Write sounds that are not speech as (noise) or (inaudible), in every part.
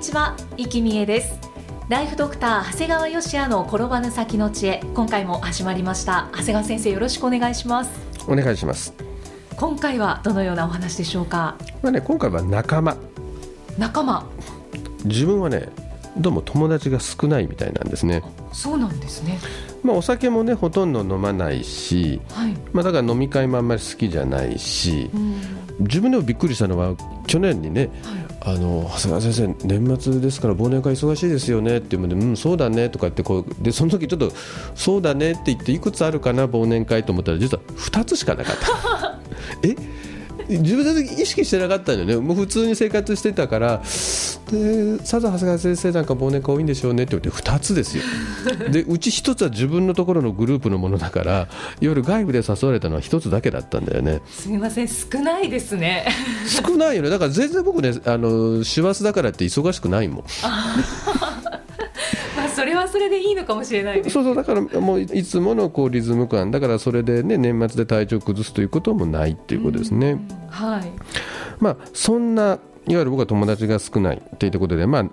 にちは、生きみえです。ライフドクター長谷川芳也の転ばぬ先の知恵。今回も始まりました。長谷川先生よろしくお願いします。お願いします。今回はどのようなお話でしょうか？まあね、今回は仲間。仲間。自分はね、どうも友達が少ないみたいなんですね。そうなんですね。まあ、お酒もね、ほとんど飲まないし、はい。まあ、だから飲み会もあんまり好きじゃないしう、ん。自分でもびっくりしたのは、去年にね、はいあの長谷川先生、年末ですから忘年会忙しいですよねって言うので、うん、そうだねとか言ってこうで、その時ちょっと、そうだねって言って、いくつあるかな、忘年会と思ったら、実は2つしかなかった。(laughs) え？自分で意識してなかったんだよね、もう普通に生活してたから、でさぞ長谷川先生なんか忘年会多いんでしょうねって言って、2つですよ、でうち1つは自分のところのグループのものだから、夜、外部で誘われたのは1つだけだったんだよね。すみません。少ないですね。少ないよね、だから全然僕ね、あの師走だからって忙しくないもん。(laughs) まあそれはそれでいいのかもしれないそうそうだからもういつものこうリズム感。だからそれでね年末で体調崩すということもないっていうことですね。はい。まあそんないわゆる僕は友達が少ないっていうことでまあ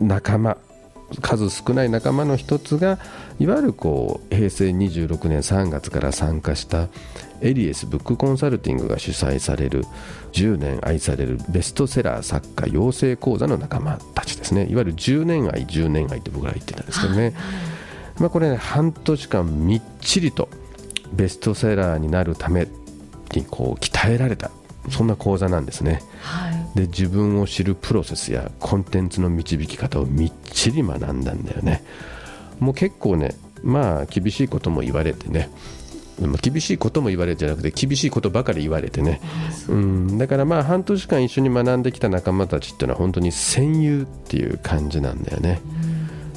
仲間数少ない仲間の一つがいわゆるこう平成26年3月から参加したエリエスブックコンサルティングが主催される10年愛されるベストセラー作家養成講座の仲間たちですね。いわゆる10年愛10年愛って僕ら言ってたんですけどね、まあ、これね半年間みっちりとベストセラーになるためにこう鍛えられたそんな講座なんですね。はいで自分を知るプロセスやコンテンツの導き方をみっちり学んだんだよね。もう結構ねまあ厳しいことも言われてね。まあ厳しいことも言われてなくて厳しいことばかり言われてね。うん。だからまあ半年間一緒に学んできた仲間たちっていうのは本当に戦友っていう感じなんだよね。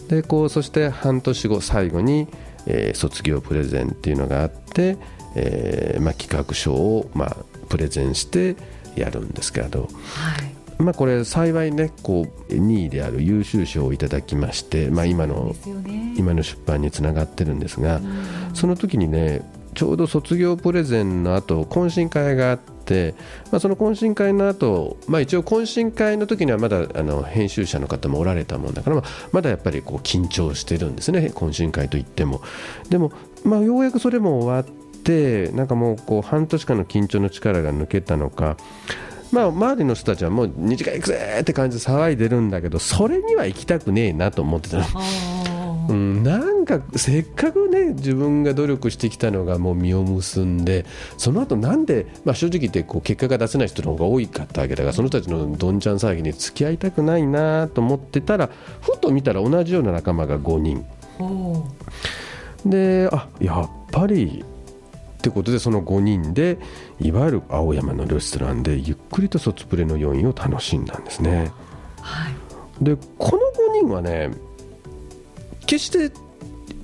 でこうそして半年後最後に、えー卒業プレゼンっていうのがあって、えーまあ、企画書を、まあ、プレゼンしてやるんですけど、はい。まあ、これ幸いねこう2位である優秀賞をいただきまして、まあ、今のね今の出版につながってるんですがその時にねちょうど卒業プレゼンの後懇親会があって、まあ、その懇親会の後、まあ一応懇親会の時にはまだあの編集者の方もおられたもんだから、まあ、まだやっぱりこう緊張してるんですね懇親会といっても。でも、まあ、ようやくそれも終わってなんかもうこう半年間の緊張の力が抜けたのかまあ、周りの人たちはもう二次会行くぜって感じで騒いでるんだけどそれには行きたくねえなと思ってたの。うん、なんかせっかくね自分が努力してきたのがもう実を結んでその後なんで、まあ、正直言ってこう結果が出せない人の方が多いかったわけだからその人たちのどんちゃん騒ぎに付き合いたくないなと思ってたらふと見たら同じような仲間が5人。であやっぱりってことでその5人でいわゆる青山のレストランでゆっくりと卒プレの余韻を楽しんだんですね。はい。でこの5人はね決して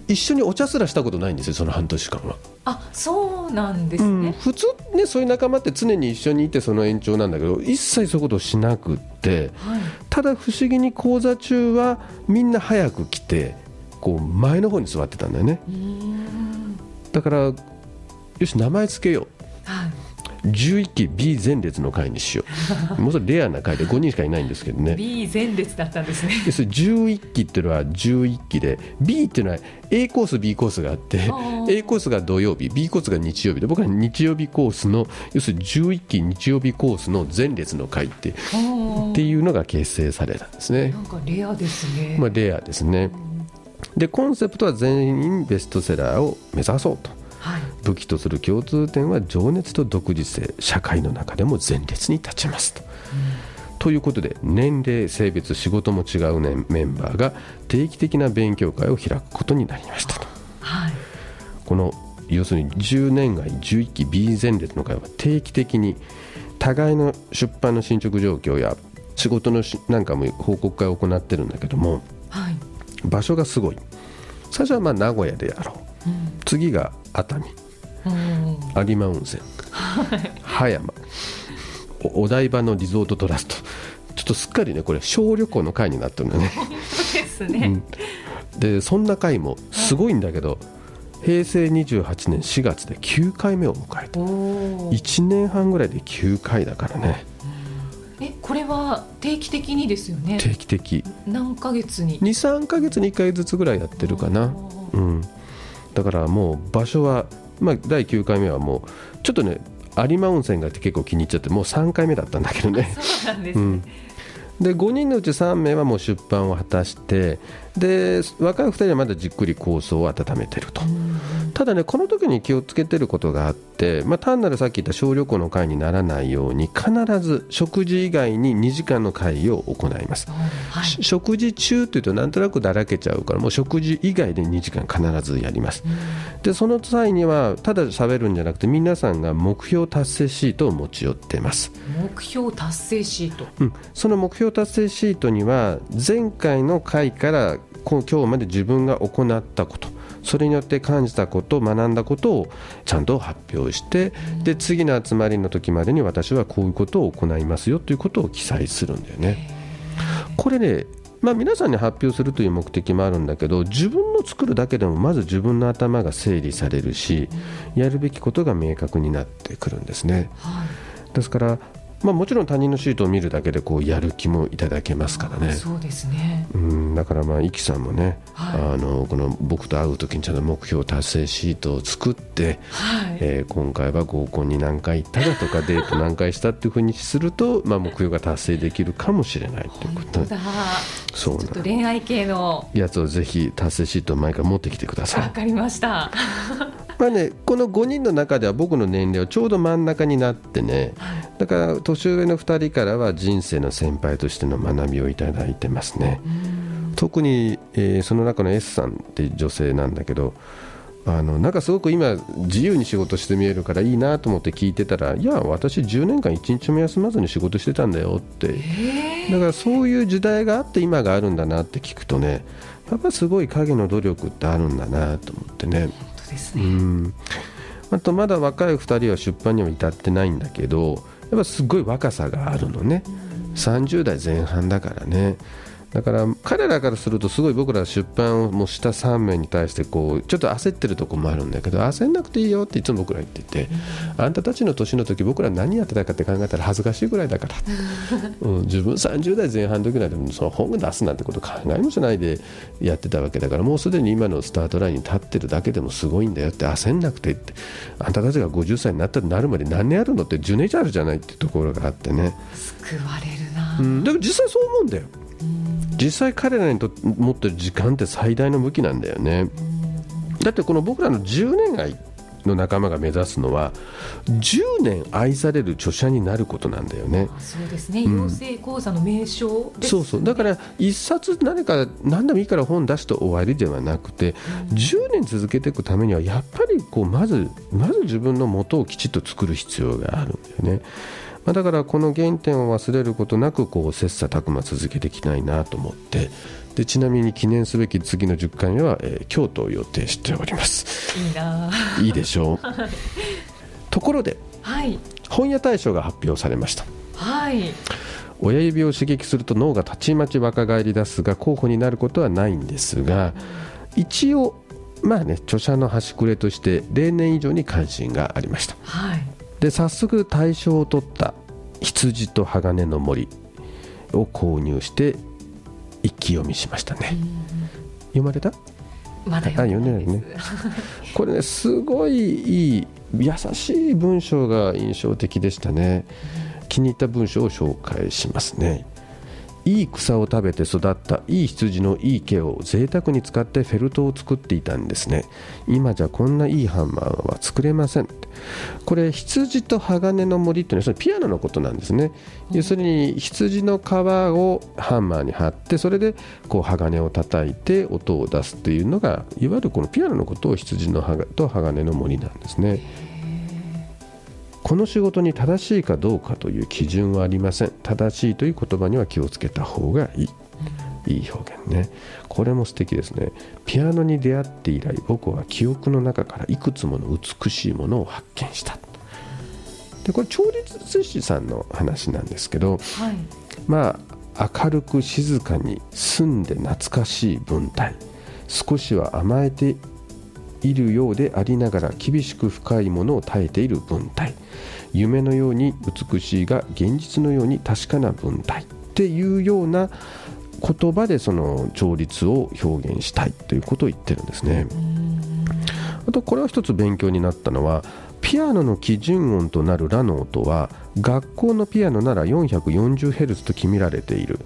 一緒にお茶すらしたことないんですよその半年間は、あそうなんですうんね、普通ねそういう仲間って常に一緒にいてその延長なんだけど一切そういうことをしなくってはい。ただ不思議に講座中はみんな早く来てこう前の方に座ってたんだよね。だからよし名前つけよう。はい。11期 B 前列の会にしよう。(laughs) もうそれレアな会で5人しかいないんですけどね。B 前列だったんですね。要するに11期っていうのは11期で B っていうのは A コース B コースがあって A コースが土曜日 B コースが日曜日で僕は日曜日コースの要するに11期日曜日コースの前列の会ってっていうのが結成されたんですね。な。んかレアですね、まあ、レアですね。でコンセプトは全員ベストセラーを目指そうと。はい武器とする共通点は情熱と独自性社会の中でも前列に立ちますと。ということで年齢性別仕事も違う、ね、メンバーが定期的な勉強会を開くことになりましたと。はい。この要するに10年外11期 B 前列の会は定期的に互いの出版の進捗状況や仕事のなんかも報告会を行ってるんだけども、はい、場所がすごい。最初はまあ名古屋でやろう、うん、次が熱海、有馬温泉、葉山。お台場のリゾートトラスト。ちょっとすっかりねこれ小旅行の会になってるんだねですね、うん、でそんな会もすごいんだけど、平成28年4月で9回目を迎えた。1年半ぐらいで9回だからね。えこれは定期的にですよね？定期的。何ヶ月に？23ヶ月に1回ずつぐらいやってるかな、うん、だからもう場所は、まあ、第9回目はもうちょっとね有馬温泉が結構気に入っちゃってもう3回目だったんだけどね。(laughs) そうなんですね、うん。で5人のうち3名はもう出版を果たしてで若い2人はまだじっくり構想を温めていると、ただねこの時に気をつけてることがあって、まあ、単なるさっき言った小旅行の会にならないように必ず食事以外に2時間の会議を行います、はい、食事中というとなんとなくだらけちゃうからもう食事以外で2時間必ずやります、でその際にはただ喋るんじゃなくて皆さんが目標達成シートを持ち寄ってます。目標達成シート、うん、その目標達成シートには前回の回から今日まで自分が行ったことそれによって感じたこと学んだことをちゃんと発表してで次の集まりの時までに私はこういうことを行いますよということを記載するんだよね。これねまあ、皆さんに発表するという目的もあるんだけど自分の作るだけでもまず自分の頭が整理されるしやるべきことが明確になってくるんですね。ですからまあ、もちろん他人のシートを見るだけでこうやる気もいただけますからね。そうですね。うんだからまあ、イキさんもね、はい、あのこの僕と会う時にちゃんと目標達成シートを作って、はい、えー、今回は合コンに何回行っただとか (laughs) デート何回したっていうふうにすると、まあ、目標が達成できるかもしれないということ。そうちょっと恋愛系の。やつをぜひ達成シートを毎回持ってきてください。わかりましたまあね、この5人の中では僕の年齢はちょうど真ん中になってね、だから年上の2人からは人生の先輩としての学びをいただいてますね。特に、えー、その中の S さんって女性なんだけどあのなんかすごく今自由に仕事して見えるからいいなと思って聞いてたらいや私10年間1日も休まずに仕事してたんだよってだからそういう時代があって今があるんだなって聞くとねやっぱすごい影の努力ってあるんだなと思ってね。ですね。うん。あとまだ若い2人は出版には至ってないんだけどやっぱすごい若さがあるのね、30代前半だからね。だから彼らからするとすごい僕ら出版をもした3名に対してこうちょっと焦ってるとこもあるんだけど焦んなくていいよっていつも僕ら言ってて、あんたたちの年の時僕ら何やってたかって考えたら恥ずかしいぐらいだから、うん、自分30代前半の時なん。てその本出すなん。てこと考えもしないでやってたわけだからもうすでに今のスタートラインに立ってるだけでもすごいん。だよって焦ん。なくてってあん。たたちが50歳になったなるまで何年あるのって10年以上あるじゃないっていうところがあってね救われるな、うん、でも実際そう思うん。だよ。実際彼らにと持ってる時間って最大の武器なんだよね。だってこの僕らの10年愛の仲間が目指すのは10年愛される著者になることなんだよね。そうですね、養成講座の名称、ね、そうそう。だから一冊何か何でもいいから本出して終わりではなくて、うん、10年続けていくためにはやっぱりこうまずまず自分の元をきちっと作る必要があるんだよね。まあ、だからこの原点を忘れることなくこう切磋琢磨続けていきたいなと思ってでちなみに記念すべき次の10回目は、えー、京都を予定しております。いいないいでしょう。(laughs) ところで、はい、本屋大賞が発表されました。はい。親指を刺激すると脳がたちまち若返り出すが候補になることはないんですが一応まあね著者の端くれとして例年以上に関心がありました、はい、で早速大賞を取った「羊と鋼の森」を購入して一気読みしましたね。読まれた？まだ読んでないね。(laughs) これねすごいいい優しい文章が印象的でしたね。気に入った文章を紹介しますねいい草を食べて育ったいい羊のいい毛を贅沢に使ってフェルトを作っていたんですね。今じゃこんないいハンマーは作れません。これ羊と鋼の森っていうのはそれピアノのことなんですね。要するに羊の皮をハンマーに貼ってそれでこう鋼を叩いて音を出すっていうのがいわゆるこのピアノのことを羊のと鋼の森なんですね。この仕事に正しいかどうかという基準はありません。正しいという言葉には気をつけた方がいい、いい表現ね。これも素敵ですね。ピアノに出会って以来僕は記憶の中からいくつもの美しいものを発見した。でこれ調律師さんの話なんですけど、はい、まあ明るく静かに澄んで懐かしい文体。少しは甘えているようでありながら厳しく深いものを耐えている文体。夢のように美しいが現実のように確かな文体。っていうような言葉でその調律を表現したいということを言ってるんですね。あとこれは一つ勉強になったのはピアノの基準音となるラの音は学校のピアノなら 440Hz と決められている。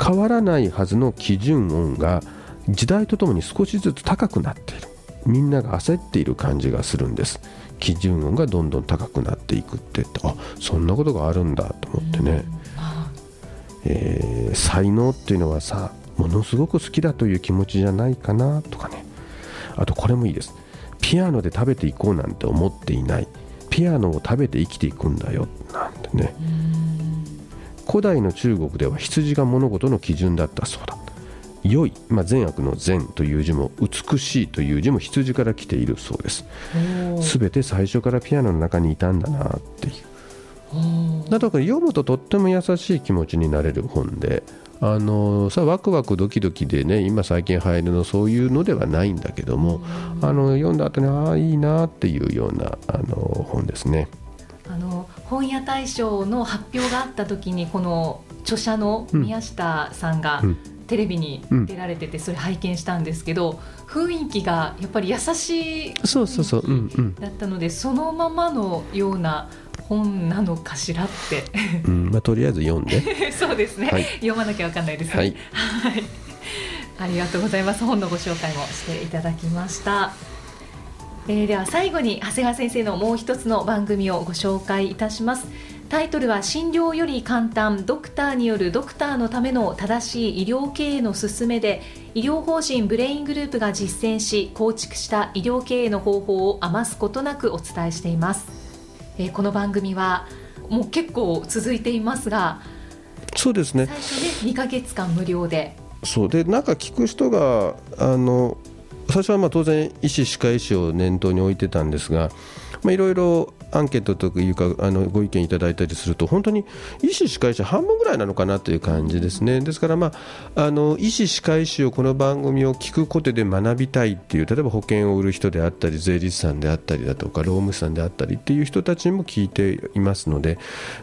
変わらないはずの基準音が時代とともに少しずつ高くなっている。みんなが焦っている感じがするんです。基準音がどんどん高くなっていくって。あそんなことがあるんだと思ってね、えー、才能っていうのはさものすごく好きだという気持ちじゃないかなとかね。あとこれもいいです。ピアノで食べていこうなんて思っていない。ピアノを食べて生きていくんだよ。なんてね。古代の中国では羊が物事の基準だったそうだ良い、まあ、善悪の善という字も美しいという字も羊から来ているそうです。すべて最初からピアノの中にいたんだなっていう。だから読むととっても優しい気持ちになれる本であのさワクワクドキドキでね今最近入るのそういうのではないんだけどもあの読んだ後にああいいなっていうようなあの本ですね。あの本屋大賞の発表があった時にこの著者の宮下さんが、うんうんテレビに出られててそれ拝見したんですけど、雰囲気がやっぱり優しいそうそうそう、うんうん、だったのでそのままのような本なのかしらって、うん。まあ、とりあえず読んで。(laughs) そうですね、はい、読まなきゃわかんないですね、はい、はい、ありがとうございます。本のご紹介もしていただきました。えー、では最後に長谷川先生のもう一つの番組をご紹介いたします。タイトルは診療より簡単ドクターによるドクターのための正しい医療経営の進めで医療法人ブレイングループが実践し構築した医療経営の方法を余すことなくお伝えしています、えー、この番組はもう結構続いていますがそうですね。最初ね2か月間無料で。そう。でなんか聞く人があの最初はまあ当然医師歯科医師を念頭に置いてたんですがいろいろアンケートというかあのご意見いただいたりすると本当に医師、歯科医師半分ぐらいなのかなという感じですねですから、まあ、あの医師、歯科医師をこの番組を聞くことで学びたいっていう例えば保険を売る人であったり税理士さんであったりだとか労務士さんであったりっていう人たちにも聞いていますので、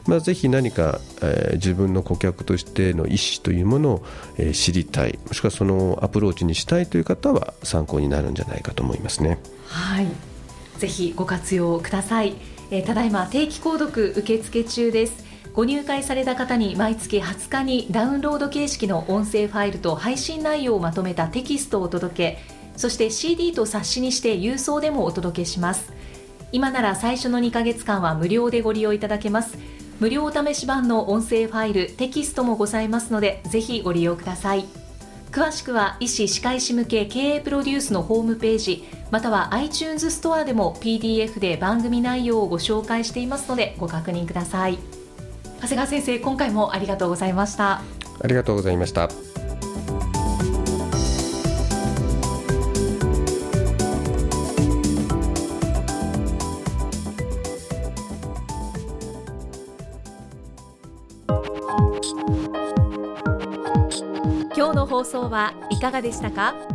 まあ、ぜひ何か、えー、自分の顧客としての意思というものを、えー、知りたいもしくはそのアプローチにしたいという方は参考になるんじゃないかと思いますね。はいぜひご活用ください。えー、ただいま定期購読受付中です。ご入会された方に毎月20日にダウンロード形式の音声ファイルと配信内容をまとめたテキストをお届けそして CD と冊子にして郵送でもお届けします。今なら最初の2ヶ月間は無料でご利用いただけます。無料お試し版の音声ファイルテキストもございますのでぜひご利用ください。詳しくは医師・歯科医師向け経営プロデュースのホームページまたは iTunes ストアでも PDF で番組内容をご紹介していますのでご確認ください。長谷川先生今回もありがとうございました。ありがとうございました。今日の放送はいかがでしたか？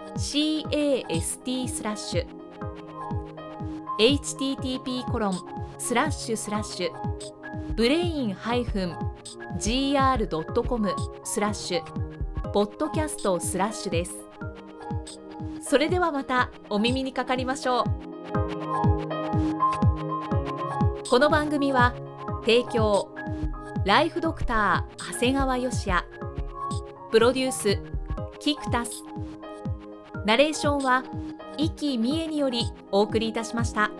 cast スラッシュ http コロンスラッシュスラッシュブレイン -gr.com スラッシュポッドキャストスラッシュです。それではまたお耳にかかりましょう。この番組は提供ライフドクター長谷川芳也。プロデュースキクタス。ナレーションは生きみえによりお送りいたしました。